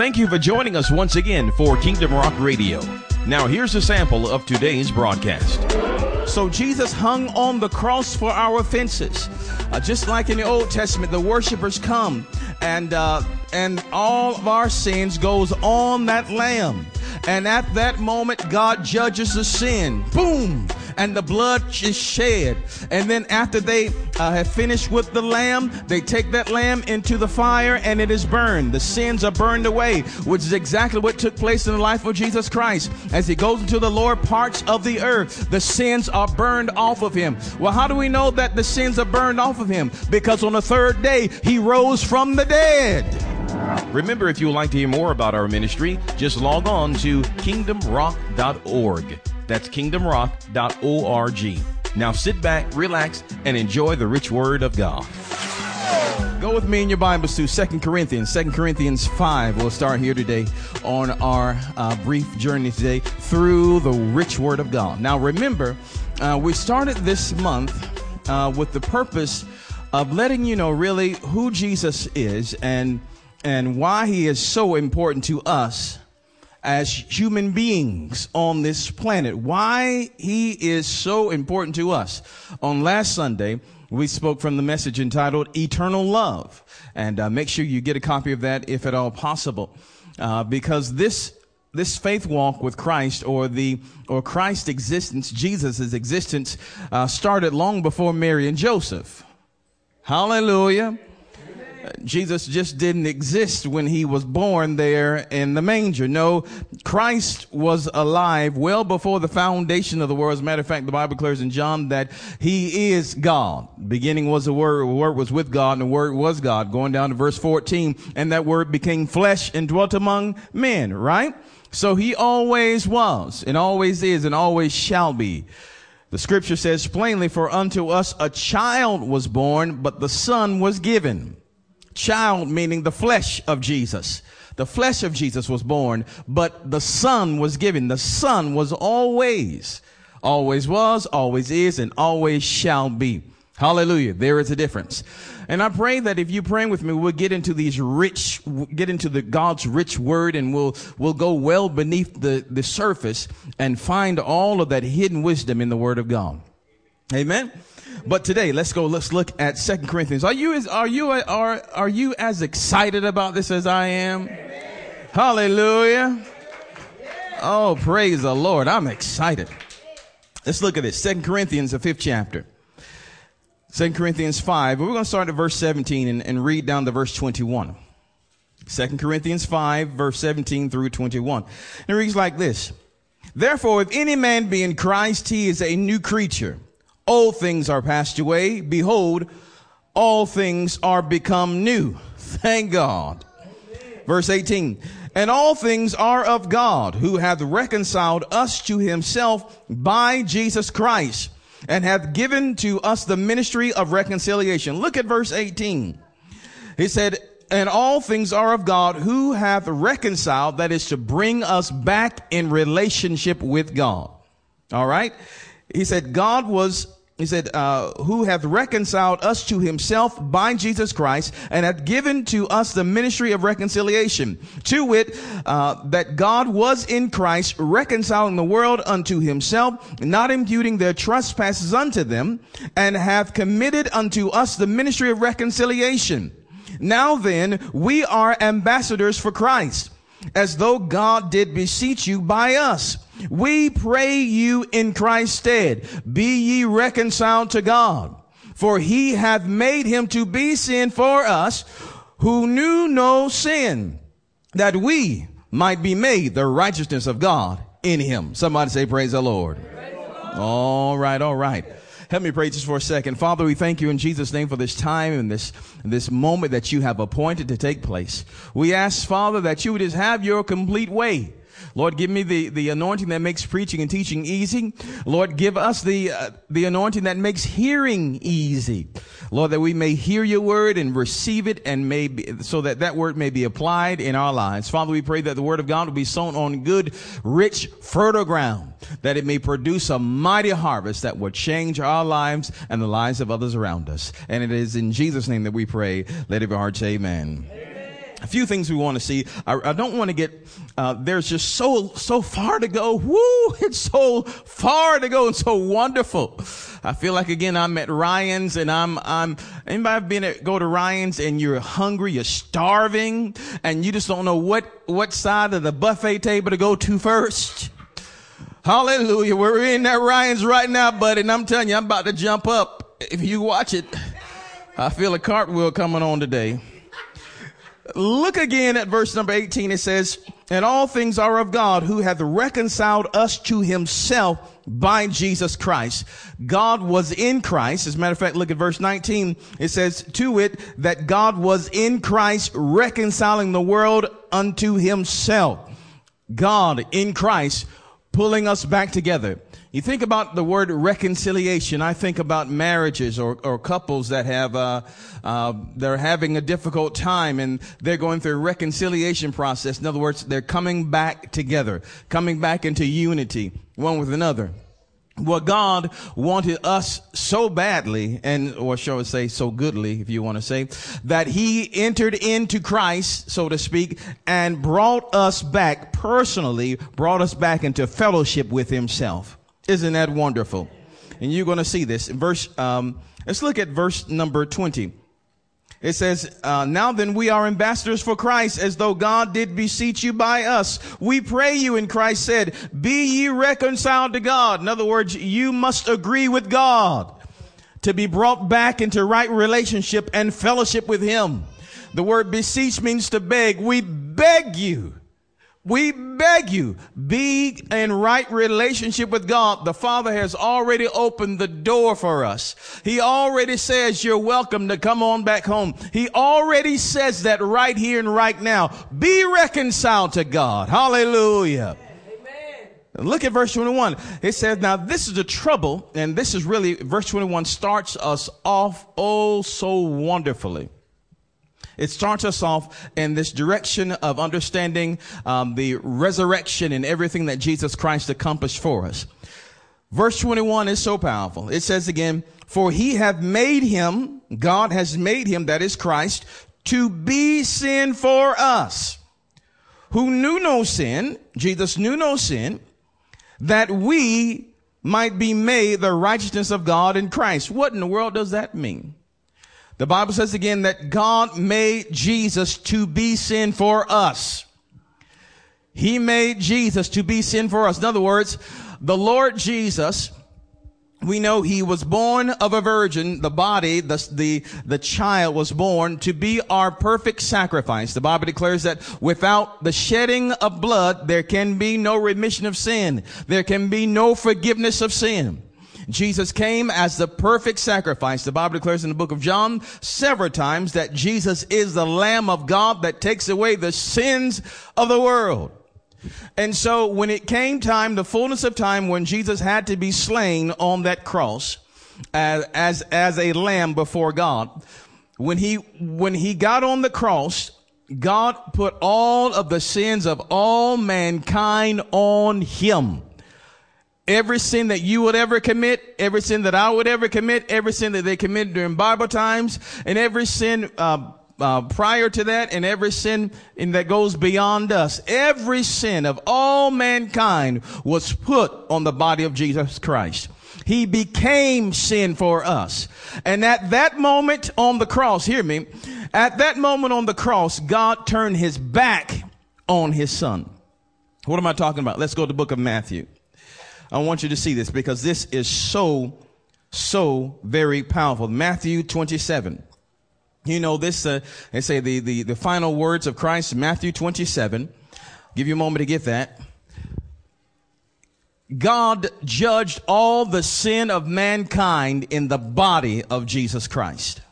Thank you for joining us once again for Kingdom Rock Radio. Now, here's a sample of today's broadcast. So, Jesus hung on the cross for our offenses. Uh, just like in the Old Testament, the worshipers come and, uh, and all of our sins goes on that lamb. And at that moment, God judges the sin. Boom! And the blood is shed. And then after they uh, have finished with the lamb, they take that lamb into the fire and it is burned. The sins are burned away, which is exactly what took place in the life of Jesus Christ. As he goes into the lower parts of the earth, the sins are burned off of him. Well, how do we know that the sins are burned off of him? Because on the third day, he rose from the dead. Remember, if you would like to hear more about our ministry, just log on to kingdomrock.org. That's kingdomrock.org. Now sit back, relax, and enjoy the rich word of God. Go with me in your Bibles to Second Corinthians, Second Corinthians 5. We'll start here today on our uh, brief journey today through the rich word of God. Now remember, uh, we started this month uh, with the purpose of letting you know really who Jesus is and and why he is so important to us as human beings on this planet. Why he is so important to us. On last Sunday, we spoke from the message entitled Eternal Love. And uh, make sure you get a copy of that if at all possible. Uh, because this this faith walk with Christ or the or Christ's existence, Jesus' existence, uh, started long before Mary and Joseph. Hallelujah. Jesus just didn't exist when he was born there in the manger. No, Christ was alive well before the foundation of the world. As a matter of fact, the Bible declares in John that he is God. Beginning was the word, the word was with God, and the word was God. Going down to verse 14, and that word became flesh and dwelt among men, right? So he always was, and always is, and always shall be. The scripture says plainly, for unto us a child was born, but the son was given child meaning the flesh of Jesus. The flesh of Jesus was born, but the son was given. The son was always, always was, always is, and always shall be. Hallelujah. There is a difference. And I pray that if you pray with me, we'll get into these rich, get into the God's rich word and we'll, we'll go well beneath the, the surface and find all of that hidden wisdom in the word of God. Amen. But today, let's go. Let's look at Second Corinthians. Are you as are you are are you as excited about this as I am? Amen. Hallelujah! Oh, praise the Lord! I'm excited. Let's look at this. Second Corinthians, the fifth chapter. Second Corinthians five. We're going to start at verse 17 and, and read down to verse 21. Second Corinthians 5, verse 17 through 21. And it reads like this. Therefore, if any man be in Christ, he is a new creature. Old things are passed away. Behold, all things are become new. Thank God. Verse 18. And all things are of God, who hath reconciled us to himself by Jesus Christ, and hath given to us the ministry of reconciliation. Look at verse 18. He said, and all things are of God who hath reconciled, that is to bring us back in relationship with God. All right. He said God was he said, uh, who hath reconciled us to himself by Jesus Christ and hath given to us the ministry of reconciliation. To wit, uh, that God was in Christ reconciling the world unto himself, not imputing their trespasses unto them, and hath committed unto us the ministry of reconciliation. Now then, we are ambassadors for Christ, as though God did beseech you by us. We pray you in Christ's stead, be ye reconciled to God. For he hath made him to be sin for us who knew no sin, that we might be made the righteousness of God in him. Somebody say, Praise the Lord. Praise the Lord. All right, all right. Help me pray just for a second. Father, we thank you in Jesus' name for this time and this, this moment that you have appointed to take place. We ask, Father, that you would just have your complete way. Lord, give me the, the anointing that makes preaching and teaching easy. Lord, give us the, uh, the anointing that makes hearing easy. Lord, that we may hear your word and receive it and may be, so that that word may be applied in our lives. Father, we pray that the word of God will be sown on good, rich, fertile ground, that it may produce a mighty harvest that will change our lives and the lives of others around us. And it is in Jesus' name that we pray. Let every heart say amen. amen. A few things we want to see. I, I don't want to get, uh, there's just so, so far to go. Woo! It's so far to go and so wonderful. I feel like again, I'm at Ryan's and I'm, I'm, anybody been at, go to Ryan's and you're hungry, you're starving and you just don't know what, what side of the buffet table to go to first? Hallelujah. We're in that Ryan's right now, buddy. And I'm telling you, I'm about to jump up. If you watch it, I feel a cartwheel coming on today. Look again at verse number 18. It says, and all things are of God who hath reconciled us to himself by Jesus Christ. God was in Christ. As a matter of fact, look at verse 19. It says to it that God was in Christ reconciling the world unto himself. God in Christ pulling us back together. You think about the word reconciliation. I think about marriages or, or couples that have, uh, uh, they're having a difficult time and they're going through a reconciliation process. In other words, they're coming back together, coming back into unity one with another. Well, God wanted us so badly, and, or shall I say, so goodly, if you want to say, that He entered into Christ, so to speak, and brought us back personally, brought us back into fellowship with Himself. Isn't that wonderful? And you're going to see this verse, um, let's look at verse number 20. It says, uh, now then we are ambassadors for Christ as though God did beseech you by us. We pray you and Christ said, be ye reconciled to God. In other words, you must agree with God to be brought back into right relationship and fellowship with Him. The word beseech means to beg. We beg you we beg you, be in right relationship with God. The Father has already opened the door for us. He already says you're welcome to come on back home. He already says that right here and right now. Be reconciled to God. Hallelujah. Amen. Look at verse 21. It says, now this is the trouble, and this is really, verse 21 starts us off oh so wonderfully. It starts us off in this direction of understanding um, the resurrection and everything that Jesus Christ accomplished for us. Verse 21 is so powerful. It says again, for he hath made him, God has made him, that is Christ, to be sin for us, who knew no sin, Jesus knew no sin, that we might be made the righteousness of God in Christ. What in the world does that mean? The Bible says again that God made Jesus to be sin for us. He made Jesus to be sin for us. In other words, the Lord Jesus, we know he was born of a virgin. The body, the, the, the child was born to be our perfect sacrifice. The Bible declares that without the shedding of blood, there can be no remission of sin. There can be no forgiveness of sin. Jesus came as the perfect sacrifice. The Bible declares in the book of John several times that Jesus is the Lamb of God that takes away the sins of the world. And so when it came time, the fullness of time when Jesus had to be slain on that cross as, as, as a lamb before God, when he, when he got on the cross, God put all of the sins of all mankind on him. Every sin that you would ever commit, every sin that I would ever commit, every sin that they committed during Bible times, and every sin uh, uh, prior to that, and every sin in, that goes beyond us, every sin of all mankind was put on the body of Jesus Christ. He became sin for us. And at that moment on the cross, hear me, at that moment on the cross, God turned his back on his son. What am I talking about? Let's go to the book of Matthew. I want you to see this because this is so, so very powerful. Matthew 27. You know, this, uh, they say the, the, the final words of Christ, Matthew 27. Give you a moment to get that. God judged all the sin of mankind in the body of Jesus Christ.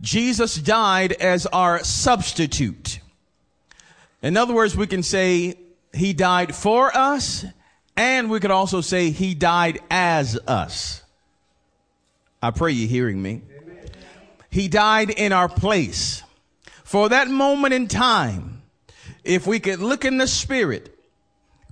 Jesus died as our substitute. In other words, we can say he died for us and we could also say he died as us. I pray you're hearing me. Amen. He died in our place. For that moment in time, if we could look in the spirit,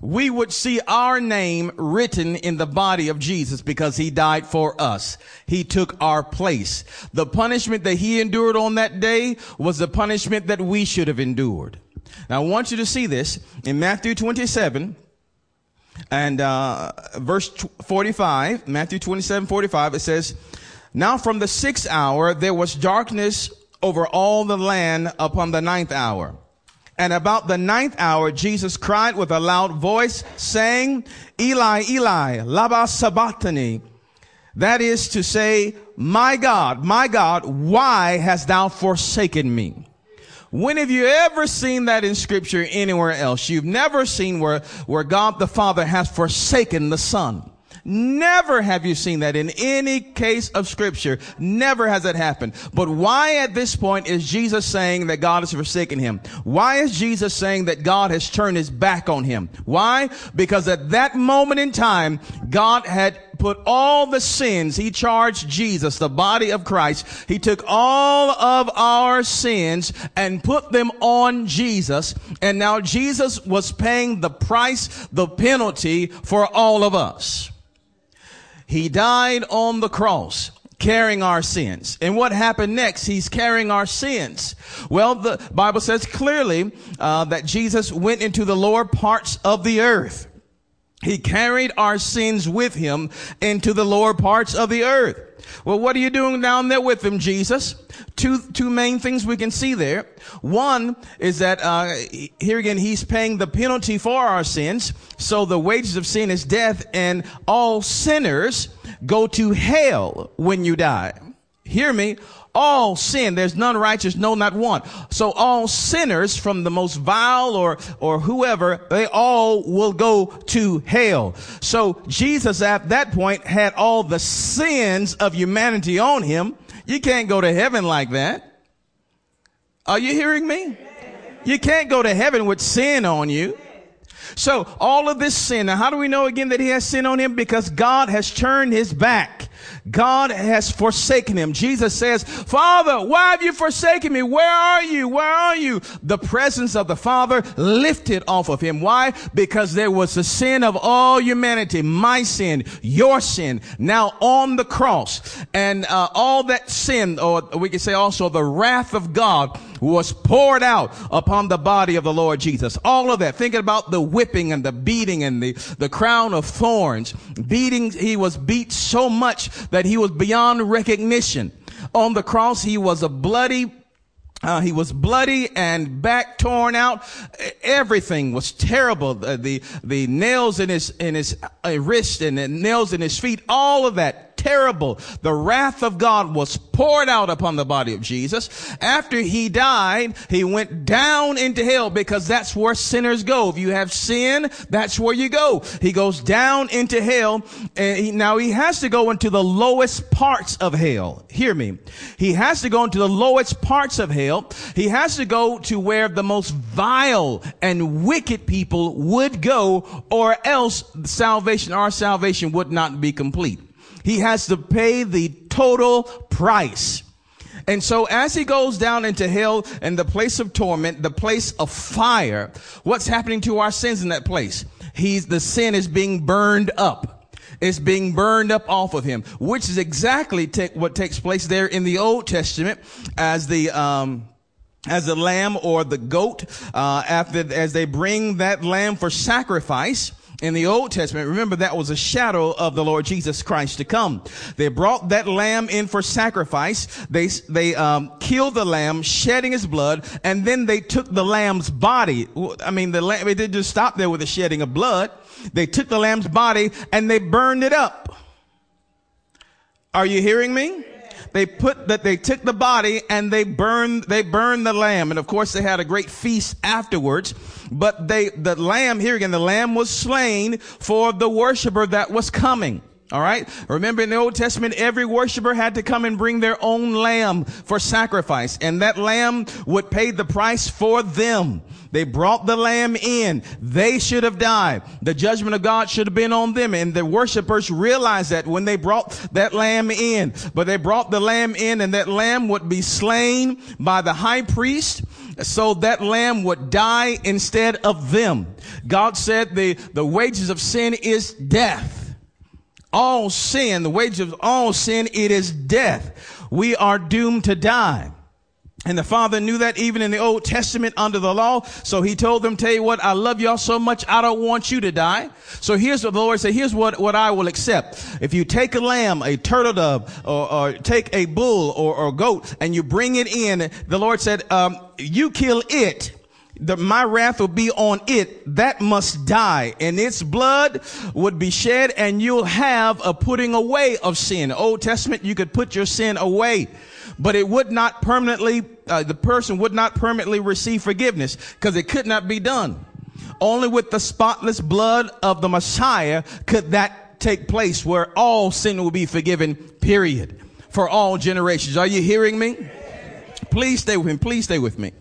we would see our name written in the body of Jesus because he died for us. He took our place. The punishment that he endured on that day was the punishment that we should have endured. Now I want you to see this in Matthew 27 and uh, verse 45, Matthew 27, 45, it says, Now from the sixth hour there was darkness over all the land upon the ninth hour. And about the ninth hour, Jesus cried with a loud voice, saying, Eli, Eli, lama sabachthani. That is to say, my God, my God, why hast thou forsaken me? When have you ever seen that in scripture anywhere else? You've never seen where, where God the Father has forsaken the Son. Never have you seen that in any case of scripture. Never has it happened. But why at this point is Jesus saying that God has forsaken him? Why is Jesus saying that God has turned his back on him? Why? Because at that moment in time, God had put all the sins, he charged Jesus, the body of Christ. He took all of our sins and put them on Jesus. And now Jesus was paying the price, the penalty for all of us. He died on the cross carrying our sins. And what happened next? He's carrying our sins. Well, the Bible says clearly uh, that Jesus went into the lower parts of the earth. He carried our sins with him into the lower parts of the earth. Well, what are you doing down there with him, Jesus? Two, two main things we can see there. One is that, uh, here again, he's paying the penalty for our sins. So the wages of sin is death and all sinners go to hell when you die. Hear me all sin. There's none righteous, no, not one. So all sinners from the most vile or, or whoever, they all will go to hell. So Jesus at that point had all the sins of humanity on him. You can't go to heaven like that. Are you hearing me? You can't go to heaven with sin on you. So all of this sin. Now, how do we know again that he has sin on him? Because God has turned his back. God has forsaken him. Jesus says, Father, why have you forsaken me? Where are you? Where are you? The presence of the Father lifted off of him. Why? Because there was the sin of all humanity, my sin, your sin, now on the cross. And uh, all that sin, or we could say also the wrath of God, was poured out upon the body of the Lord Jesus. All of that. Thinking about the whipping and the beating and the, the crown of thorns. Beating, he was beat so much that he was beyond recognition. On the cross, he was a bloody uh, he was bloody and back torn out. Everything was terrible. The, the, the nails in his, in his uh, wrist and the nails in his feet, all of that terrible. The wrath of God was poured out upon the body of Jesus. After he died, he went down into hell because that's where sinners go. If you have sin, that's where you go. He goes down into hell and he, now he has to go into the lowest parts of hell. Hear me. He has to go into the lowest parts of hell. He has to go to where the most vile and wicked people would go or else salvation, our salvation would not be complete. He has to pay the total price. And so as he goes down into hell and the place of torment, the place of fire, what's happening to our sins in that place? He's, the sin is being burned up. It's being burned up off of him, which is exactly what takes place there in the Old Testament as the, um, as the lamb or the goat, uh, after, as they bring that lamb for sacrifice, in the Old Testament, remember that was a shadow of the Lord Jesus Christ to come. They brought that lamb in for sacrifice. They, they, um, killed the lamb, shedding his blood, and then they took the lamb's body. I mean, the lamb, it didn't just stop there with the shedding of blood. They took the lamb's body and they burned it up. Are you hearing me? they put that they took the body and they burned they burned the lamb and of course they had a great feast afterwards but they the lamb here again the lamb was slain for the worshiper that was coming all right. Remember in the Old Testament, every worshiper had to come and bring their own lamb for sacrifice. And that lamb would pay the price for them. They brought the lamb in. They should have died. The judgment of God should have been on them. And the worshipers realized that when they brought that lamb in. But they brought the lamb in and that lamb would be slain by the high priest so that lamb would die instead of them. God said the, the wages of sin is death. All sin, the wages of all sin, it is death. We are doomed to die. And the father knew that even in the Old Testament under the law. So he told them, tell you what, I love y'all so much, I don't want you to die. So here's what the Lord said, here's what, what I will accept. If you take a lamb, a turtle dove, or, or take a bull or, or goat, and you bring it in, the Lord said, um, you kill it. The, my wrath will be on it. That must die and its blood would be shed and you'll have a putting away of sin. Old Testament, you could put your sin away but it would not permanently, uh, the person would not permanently receive forgiveness because it could not be done. Only with the spotless blood of the Messiah could that take place where all sin will be forgiven, period, for all generations. Are you hearing me? Please stay with me. Please stay with me.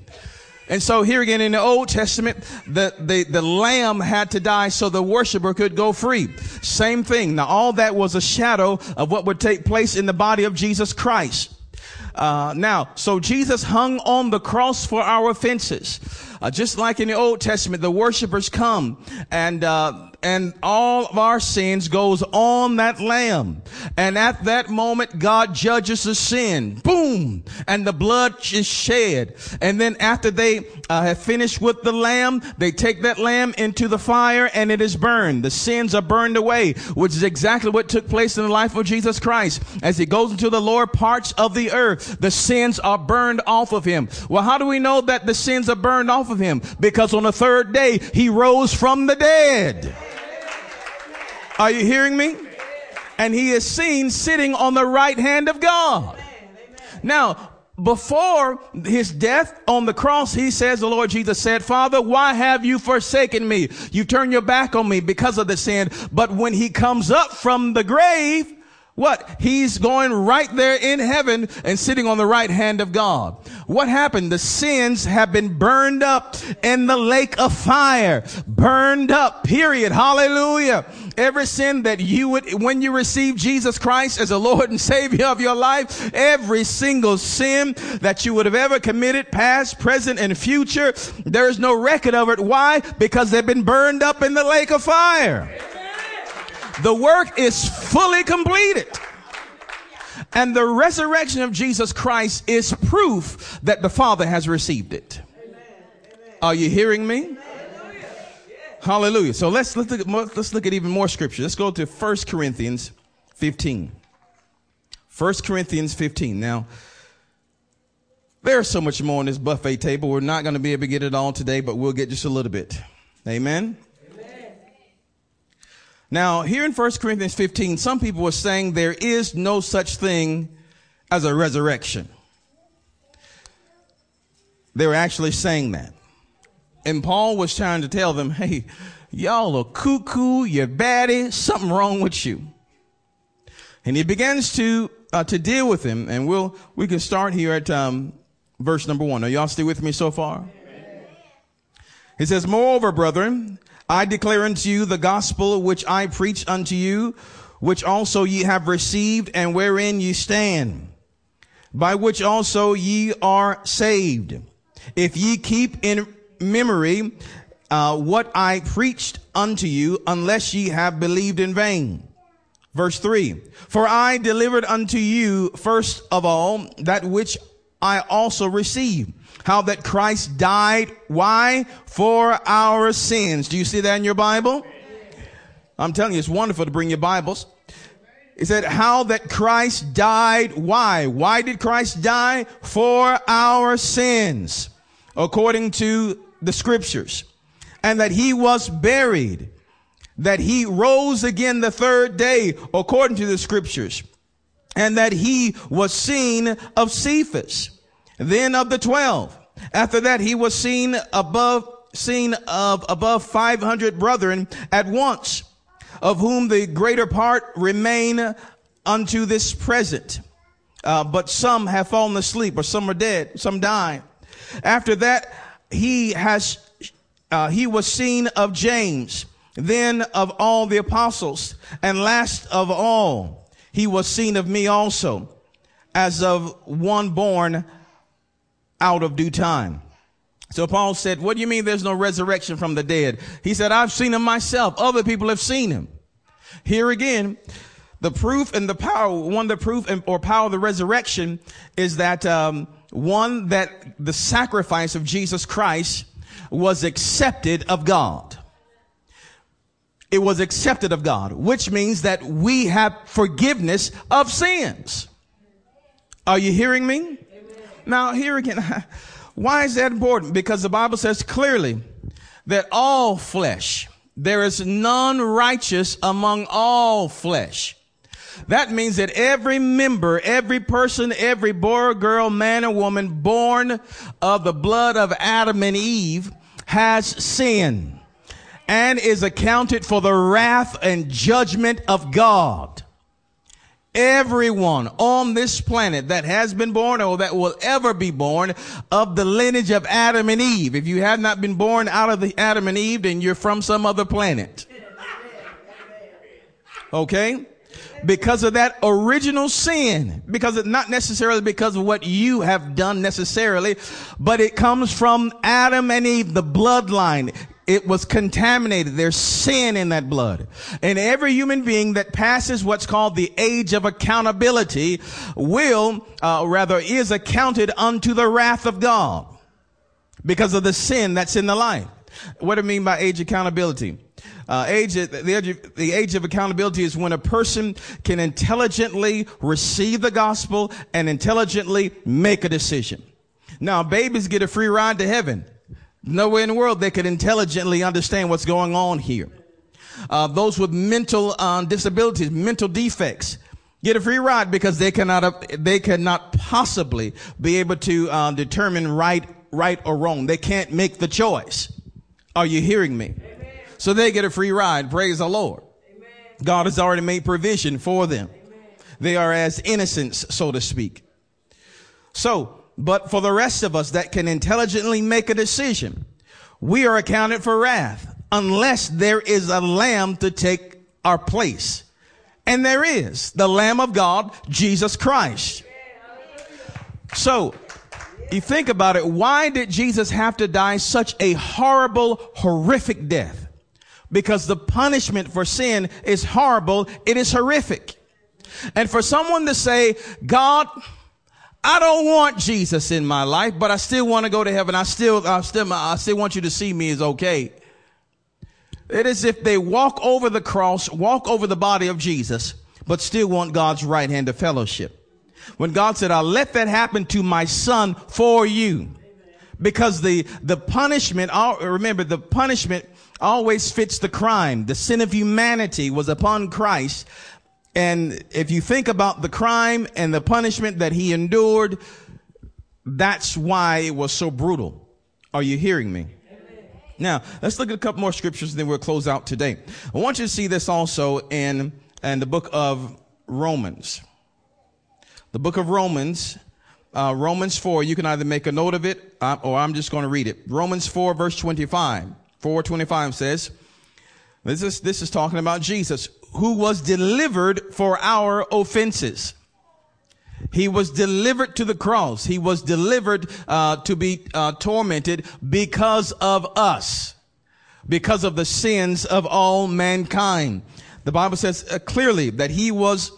And so here again in the Old Testament, the, the, the lamb had to die so the worshiper could go free. Same thing. Now all that was a shadow of what would take place in the body of Jesus Christ. Uh, now, so Jesus hung on the cross for our offenses. Uh, just like in the Old Testament, the worshipers come and, uh, and all of our sins goes on that lamb. And at that moment, God judges the sin. Boom! And the blood is shed. And then after they uh, have finished with the lamb, they take that lamb into the fire and it is burned. The sins are burned away, which is exactly what took place in the life of Jesus Christ. As he goes into the lower parts of the earth, the sins are burned off of him. Well, how do we know that the sins are burned off of him? Because on the third day, he rose from the dead. Are you hearing me? And he is seen sitting on the right hand of God. Now, before his death on the cross, he says, the Lord Jesus said, Father, why have you forsaken me? You turn your back on me because of the sin. But when he comes up from the grave, what? He's going right there in heaven and sitting on the right hand of God. What happened? The sins have been burned up in the lake of fire. Burned up, period. Hallelujah. Every sin that you would, when you receive Jesus Christ as a Lord and Savior of your life, every single sin that you would have ever committed, past, present, and future, there is no record of it. Why? Because they've been burned up in the lake of fire. The work is fully completed. And the resurrection of Jesus Christ is proof that the Father has received it. Are you hearing me? Hallelujah. So let's, let's, look at, let's look at even more scripture. Let's go to 1 Corinthians 15. 1 Corinthians 15. Now, there's so much more on this buffet table. We're not going to be able to get it all today, but we'll get just a little bit. Amen. Now, here in 1 Corinthians 15, some people were saying there is no such thing as a resurrection. They were actually saying that. And Paul was trying to tell them, hey, y'all are cuckoo, you're batty, something wrong with you. And he begins to, uh, to deal with him. And we'll, we can start here at, um, verse number one. Are y'all still with me so far? He says, moreover, brethren, I declare unto you the gospel which I preach unto you, which also ye have received and wherein ye stand, by which also ye are saved. If ye keep in memory uh, what I preached unto you, unless ye have believed in vain. Verse three, for I delivered unto you first of all that which I also received how that Christ died. Why? For our sins. Do you see that in your Bible? I'm telling you, it's wonderful to bring your Bibles. It said, how that Christ died. Why? Why did Christ die? For our sins, according to the scriptures. And that he was buried. That he rose again the third day, according to the scriptures. And that he was seen of Cephas then of the twelve. After that, he was seen above, seen of above 500 brethren at once, of whom the greater part remain unto this present. Uh, but some have fallen asleep or some are dead, some died. After that, he has, uh, he was seen of James, then of all the apostles, and last of all, he was seen of me also, as of one born out of due time. So Paul said, what do you mean there's no resurrection from the dead? He said, I've seen him myself. Other people have seen him. Here again, the proof and the power, one, the proof and, or power of the resurrection is that, um, one, that the sacrifice of Jesus Christ was accepted of God. It was accepted of God, which means that we have forgiveness of sins. Are you hearing me? Now, here again, why is that important? Because the Bible says clearly that all flesh, there is none righteous among all flesh. That means that every member, every person, every boy, or girl, man, or woman born of the blood of Adam and Eve has sin and is accounted for the wrath and judgment of God. Everyone on this planet that has been born or that will ever be born of the lineage of Adam and Eve. If you have not been born out of the Adam and Eve, then you're from some other planet. Okay? Because of that original sin. Because it not necessarily because of what you have done necessarily, but it comes from Adam and Eve, the bloodline. It was contaminated. There's sin in that blood. And every human being that passes what's called the age of accountability will, uh, rather is accounted unto the wrath of God because of the sin that's in the life. What do I mean by age accountability? Uh, age, the age, of, the age of accountability is when a person can intelligently receive the gospel and intelligently make a decision. Now, babies get a free ride to heaven. Nowhere in the world they could intelligently understand what's going on here. Uh, those with mental uh, disabilities, mental defects, get a free ride because they cannot they cannot possibly be able to uh, determine right right or wrong. They can't make the choice. Are you hearing me? Amen. So they get a free ride. Praise the Lord. Amen. God has already made provision for them. Amen. They are as innocents, so to speak. So but for the rest of us that can intelligently make a decision, we are accounted for wrath unless there is a lamb to take our place. And there is the Lamb of God, Jesus Christ. So, you think about it, why did Jesus have to die such a horrible, horrific death? Because the punishment for sin is horrible, it is horrific. And for someone to say, God, I don't want Jesus in my life, but I still want to go to heaven. I still, I still, I still want you to see me as okay. It is if they walk over the cross, walk over the body of Jesus, but still want God's right hand of fellowship. When God said, I'll let that happen to my son for you. Because the, the punishment, remember the punishment always fits the crime. The sin of humanity was upon Christ and if you think about the crime and the punishment that he endured, that's why it was so brutal. Are you hearing me? Now, let's look at a couple more scriptures and then we'll close out today. I want you to see this also in, in the book of Romans. The book of Romans, uh, Romans 4, you can either make a note of it uh, or I'm just going to read it. Romans 4 verse 25. 425 says, this is, this is talking about Jesus who was delivered for our offenses. He was delivered to the cross. He was delivered uh, to be uh, tormented because of us, because of the sins of all mankind. The Bible says uh, clearly that he was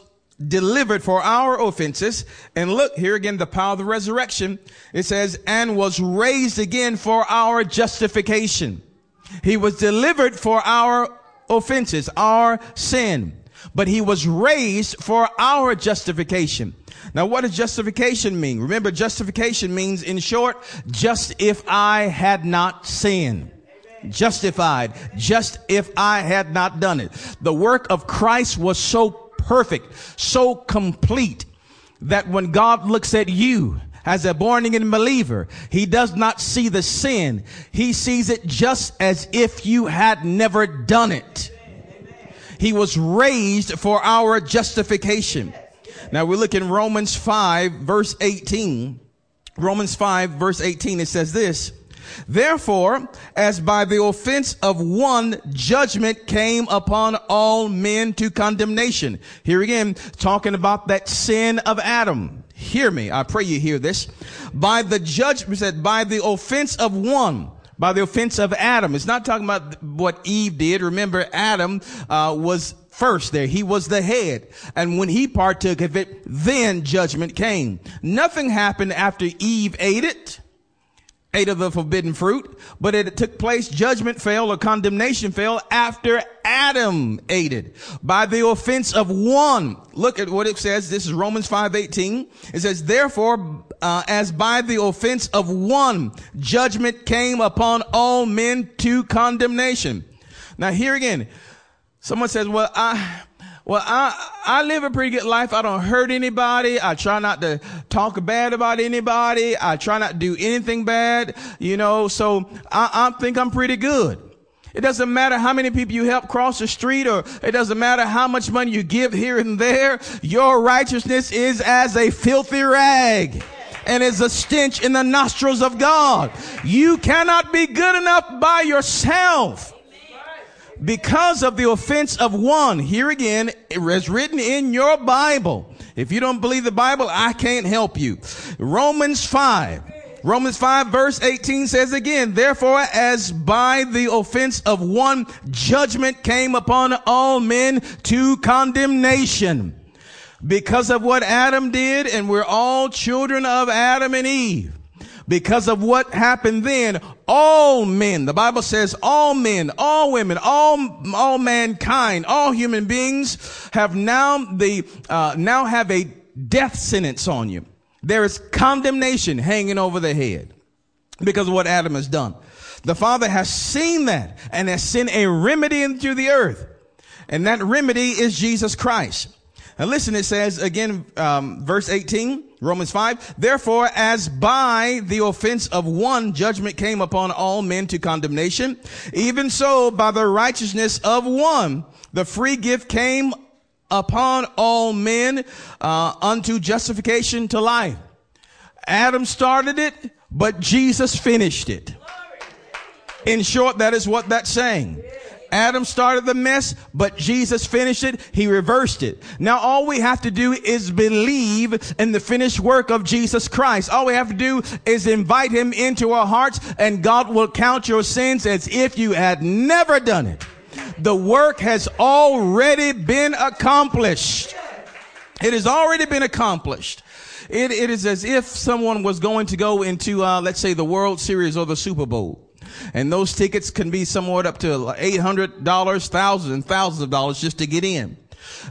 delivered for our offenses. And look here again, the power of the resurrection. It says, and was raised again for our justification. He was delivered for our offenses, our sin. But he was raised for our justification. Now, what does justification mean? Remember, justification means, in short, just if I had not sinned. Justified, just if I had not done it. The work of Christ was so perfect, so complete, that when God looks at you, as a born again believer, he does not see the sin. He sees it just as if you had never done it. He was raised for our justification. Now we look in Romans 5 verse 18. Romans 5 verse 18, it says this, Therefore, as by the offense of one, judgment came upon all men to condemnation. Here again, talking about that sin of Adam. Hear me. I pray you hear this. By the judgment, said, by the offense of one, by the offense of Adam. It's not talking about what Eve did. Remember, Adam uh, was first there. He was the head. And when he partook of it, then judgment came. Nothing happened after Eve ate it ate of the forbidden fruit, but it took place, judgment fell or condemnation fell after Adam ate it by the offense of one. Look at what it says. This is Romans 5:18. It says, "Therefore, uh, as by the offense of one, judgment came upon all men to condemnation." Now here again, someone says, "Well, I well, I, I live a pretty good life. I don't hurt anybody. I try not to talk bad about anybody. I try not to do anything bad, you know, so I, I think I'm pretty good. It doesn't matter how many people you help cross the street or it doesn't matter how much money you give here and there. Your righteousness is as a filthy rag and is a stench in the nostrils of God. You cannot be good enough by yourself because of the offense of one. Here again, it is written in your Bible. If you don't believe the Bible, I can't help you. Romans 5. Romans 5 verse 18 says again, therefore as by the offense of one judgment came upon all men to condemnation because of what Adam did and we're all children of Adam and Eve because of what happened then, all men, the Bible says all men, all women, all, all mankind, all human beings have now the, uh, now have a death sentence on you. There is condemnation hanging over the head because of what Adam has done. The Father has seen that and has sent a remedy into the earth. And that remedy is Jesus Christ. And listen, it says again, um, verse 18, Romans 5, therefore, as by the offense of one judgment came upon all men to condemnation, even so by the righteousness of one, the free gift came upon all men, uh, unto justification to life. Adam started it, but Jesus finished it. In short, that is what that's saying. Adam started the mess, but Jesus finished it. He reversed it. Now all we have to do is believe in the finished work of Jesus Christ. All we have to do is invite him into our hearts and God will count your sins as if you had never done it. The work has already been accomplished. It has already been accomplished. It, it is as if someone was going to go into, uh, let's say, the World Series or the Super Bowl. And those tickets can be somewhat up to $800, thousands and thousands of dollars just to get in.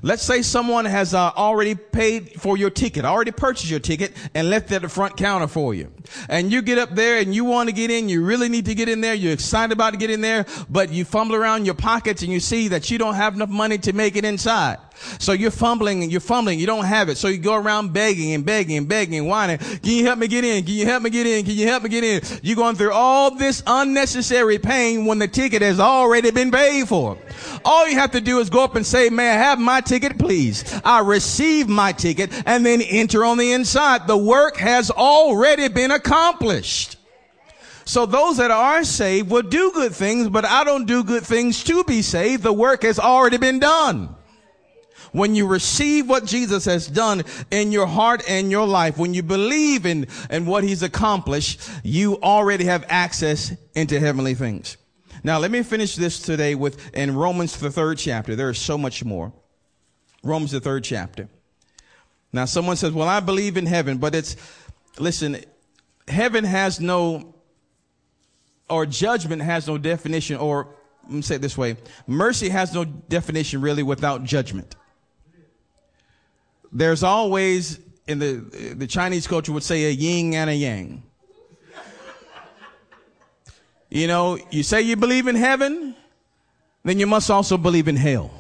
Let's say someone has uh, already paid for your ticket, already purchased your ticket and left it at the front counter for you. And you get up there and you want to get in, you really need to get in there, you're excited about to get in there, but you fumble around your pockets and you see that you don't have enough money to make it inside. So you're fumbling and you're fumbling. You don't have it. So you go around begging and begging and begging and whining. Can you help me get in? Can you help me get in? Can you help me get in? You're going through all this unnecessary pain when the ticket has already been paid for. All you have to do is go up and say, may I have my ticket, please? I receive my ticket and then enter on the inside. The work has already been accomplished. So those that are saved will do good things, but I don't do good things to be saved. The work has already been done. When you receive what Jesus has done in your heart and your life, when you believe in, in what he's accomplished, you already have access into heavenly things. Now, let me finish this today with in Romans, the third chapter. There is so much more. Romans, the third chapter. Now, someone says, well, I believe in heaven, but it's, listen, heaven has no, or judgment has no definition, or let me say it this way. Mercy has no definition really without judgment there's always in the the Chinese culture would say a yin and a yang. You know, you say you believe in heaven, then you must also believe in hell.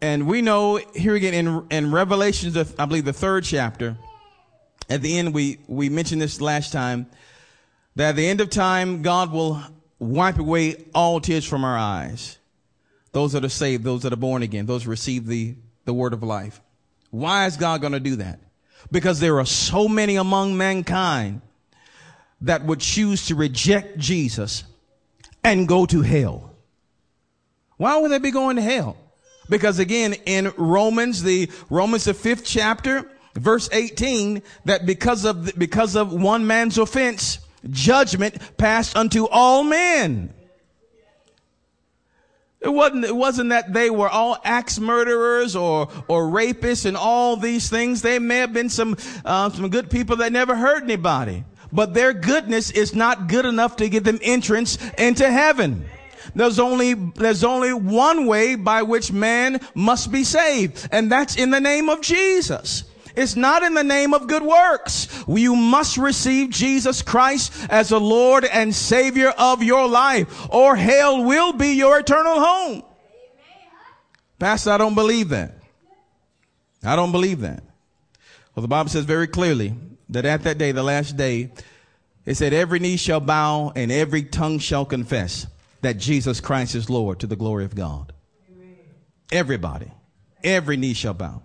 And we know here again in, in Revelations, I believe the third chapter, at the end, we, we mentioned this last time, that at the end of time, God will wipe away all tears from our eyes those that are saved, those that are born again, those who receive the, the word of life. Why is God going to do that? because there are so many among mankind that would choose to reject Jesus and go to hell. Why would they be going to hell? Because again, in Romans, the Romans, the fifth chapter, verse 18, that because of, because of one man's offense, judgment passed unto all men. It wasn't, it wasn't that they were all axe murderers or, or rapists and all these things. They may have been some, uh, some good people that never hurt anybody. But their goodness is not good enough to give them entrance into heaven. There's only, there's only one way by which man must be saved, and that's in the name of Jesus. It's not in the name of good works. You must receive Jesus Christ as the Lord and Savior of your life, or hell will be your eternal home. Pastor, I don't believe that. I don't believe that. Well, the Bible says very clearly that at that day, the last day, it said, every knee shall bow and every tongue shall confess that Jesus Christ is Lord to the glory of God. Everybody, every knee shall bow.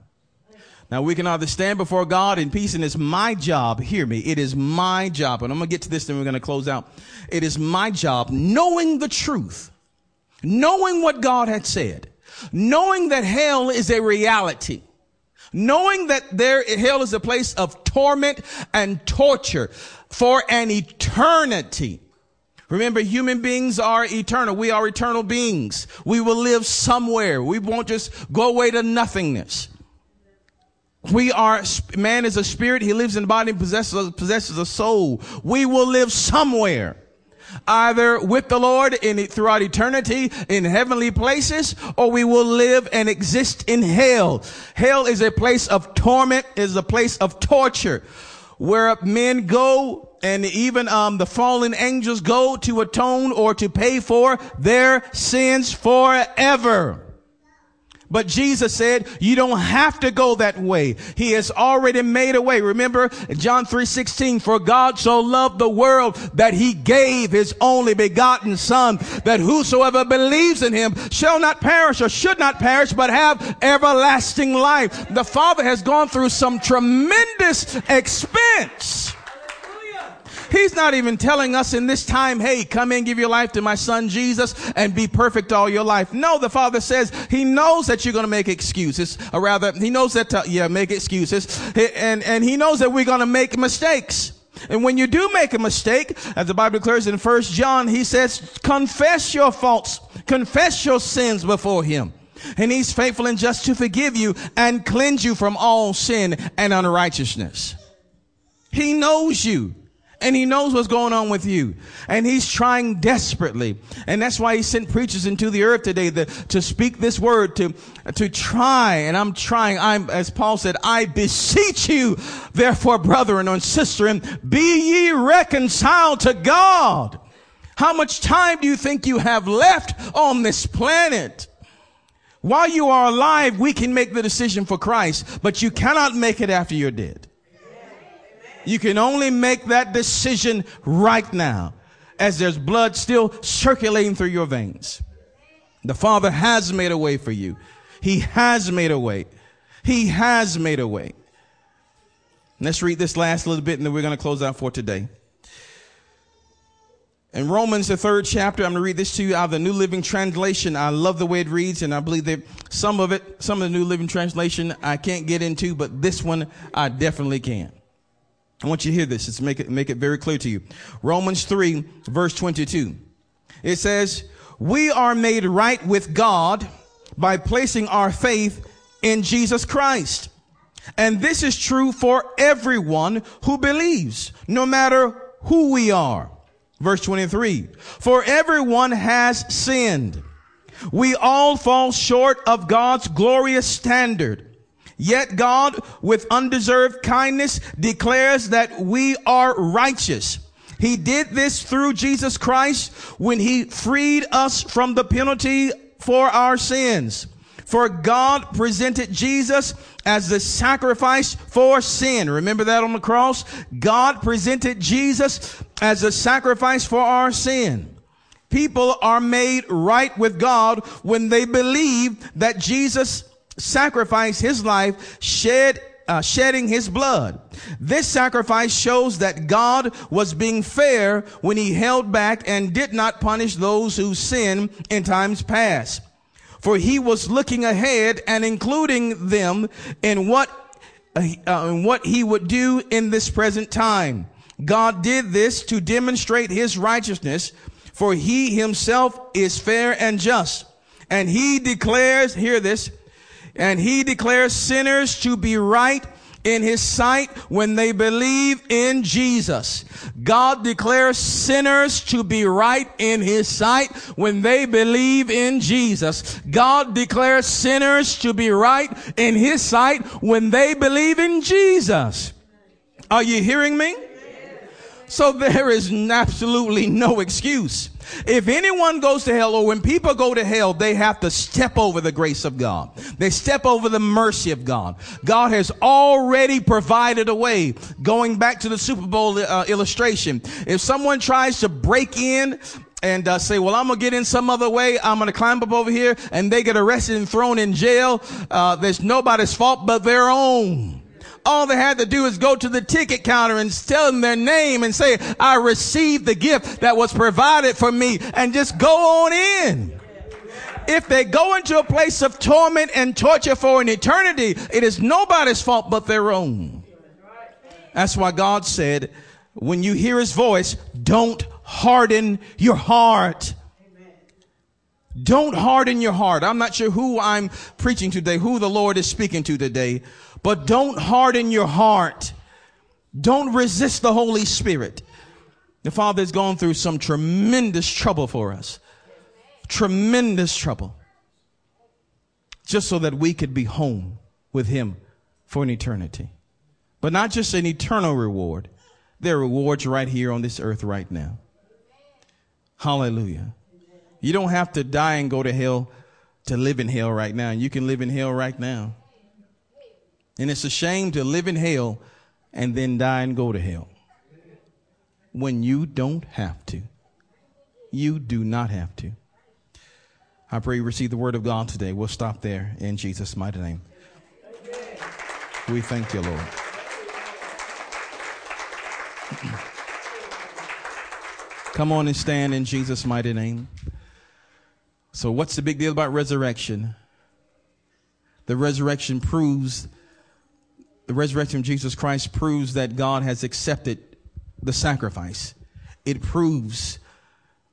Now we can either stand before God in peace and it's my job. Hear me. It is my job. And I'm to get to this and we're to close out. It is my job knowing the truth, knowing what God had said, knowing that hell is a reality, knowing that there, hell is a place of torment and torture for an eternity. Remember, human beings are eternal. We are eternal beings. We will live somewhere. We won't just go away to nothingness. We are, man is a spirit. He lives in the body and possesses, possesses a soul. We will live somewhere. Either with the Lord in throughout eternity in heavenly places, or we will live and exist in hell. Hell is a place of torment, is a place of torture, where men go and even um, the fallen angels go to atone or to pay for their sins forever. But Jesus said, you don't have to go that way. He has already made a way. Remember John 3:16, for God so loved the world that he gave his only begotten son, that whosoever believes in him shall not perish or should not perish, but have everlasting life. The Father has gone through some tremendous expense He's not even telling us in this time, hey, come in, give your life to my son Jesus and be perfect all your life. No, the Father says he knows that you're going to make excuses, or rather, he knows that, to, yeah, make excuses, and, and he knows that we're going to make mistakes. And when you do make a mistake, as the Bible declares in First John, he says, confess your faults, confess your sins before him. And he's faithful and just to forgive you and cleanse you from all sin and unrighteousness. He knows you and he knows what's going on with you. And he's trying desperately. And that's why he sent preachers into the earth today the, to speak this word, to, to try. And I'm trying. I'm, as Paul said, I beseech you, therefore, brethren and sister, be ye reconciled to God. How much time do you think you have left on this planet? While you are alive, we can make the decision for Christ, but you cannot make it after you're dead. You can only make that decision right now as there's blood still circulating through your veins. The Father has made a way for you. He has made a way. He has made a way. Let's read this last little bit and then we're going to close out for today. In Romans, the third chapter, I'm going to read this to you out of the New Living Translation. I love the way it reads, and I believe that some of it, some of the New Living Translation, I can't get into, but this one I definitely can. I want you to hear this. Let's make it, make it very clear to you. Romans 3 verse 22. It says, we are made right with God by placing our faith in Jesus Christ. And this is true for everyone who believes, no matter who we are. Verse 23. For everyone has sinned. We all fall short of God's glorious standard. Yet God, with undeserved kindness, declares that we are righteous. He did this through Jesus Christ when he freed us from the penalty for our sins. For God presented Jesus as the sacrifice for sin. Remember that on the cross? God presented Jesus as a sacrifice for our sin. People are made right with God when they believe that Jesus sacrifice his life, shed uh, shedding his blood. This sacrifice shows that God was being fair when he held back and did not punish those who sinned in times past. For he was looking ahead and including them in what uh, in what he would do in this present time. God did this to demonstrate his righteousness, for he himself is fair and just. And he declares, hear this, and he declares sinners to be right in his sight when they believe in Jesus. God declares sinners to be right in his sight when they believe in Jesus. God declares sinners to be right in his sight when they believe in Jesus. Are you hearing me? So there is absolutely no excuse. If anyone goes to hell or when people go to hell, they have to step over the grace of God. They step over the mercy of God. God has already provided a way. Going back to the Super Bowl uh, illustration, if someone tries to break in and uh, say, well, I'm going to get in some other way. I'm going to climb up over here and they get arrested and thrown in jail. Uh, there's nobody's fault but their own. All they had to do is go to the ticket counter and tell them their name and say, I received the gift that was provided for me and just go on in. If they go into a place of torment and torture for an eternity, it is nobody's fault but their own. That's why God said, when you hear his voice, don't harden your heart. Don't harden your heart. I'm not sure who I'm preaching today, who the Lord is speaking to today, but don't harden your heart. Don't resist the Holy Spirit. The Father has gone through some tremendous trouble for us. Tremendous trouble. Just so that we could be home with Him for an eternity. But not just an eternal reward. There are rewards right here on this earth right now. Hallelujah. You don't have to die and go to hell to live in hell right now. You can live in hell right now. And it's a shame to live in hell and then die and go to hell when you don't have to. You do not have to. I pray you receive the word of God today. We'll stop there in Jesus' mighty name. We thank you, Lord. Come on and stand in Jesus' mighty name. So, what's the big deal about resurrection? The resurrection proves, the resurrection of Jesus Christ proves that God has accepted the sacrifice. It proves,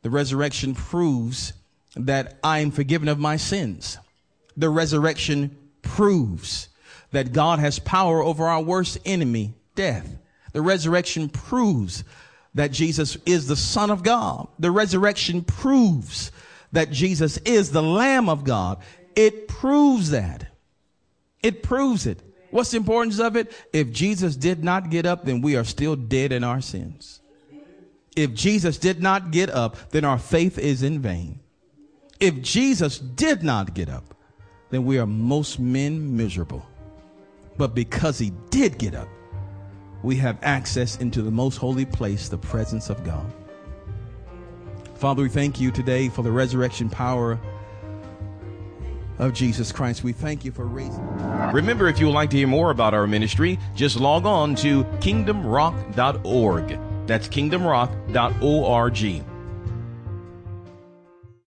the resurrection proves that I am forgiven of my sins. The resurrection proves that God has power over our worst enemy, death. The resurrection proves that Jesus is the Son of God. The resurrection proves that Jesus is the Lamb of God. It proves that. It proves it. What's the importance of it? If Jesus did not get up, then we are still dead in our sins. If Jesus did not get up, then our faith is in vain. If Jesus did not get up, then we are most men miserable. But because he did get up, we have access into the most holy place, the presence of God. Father, we thank you today for the resurrection power of Jesus Christ. We thank you for raising. Remember, if you would like to hear more about our ministry, just log on to kingdomrock.org. That's kingdomrock.org.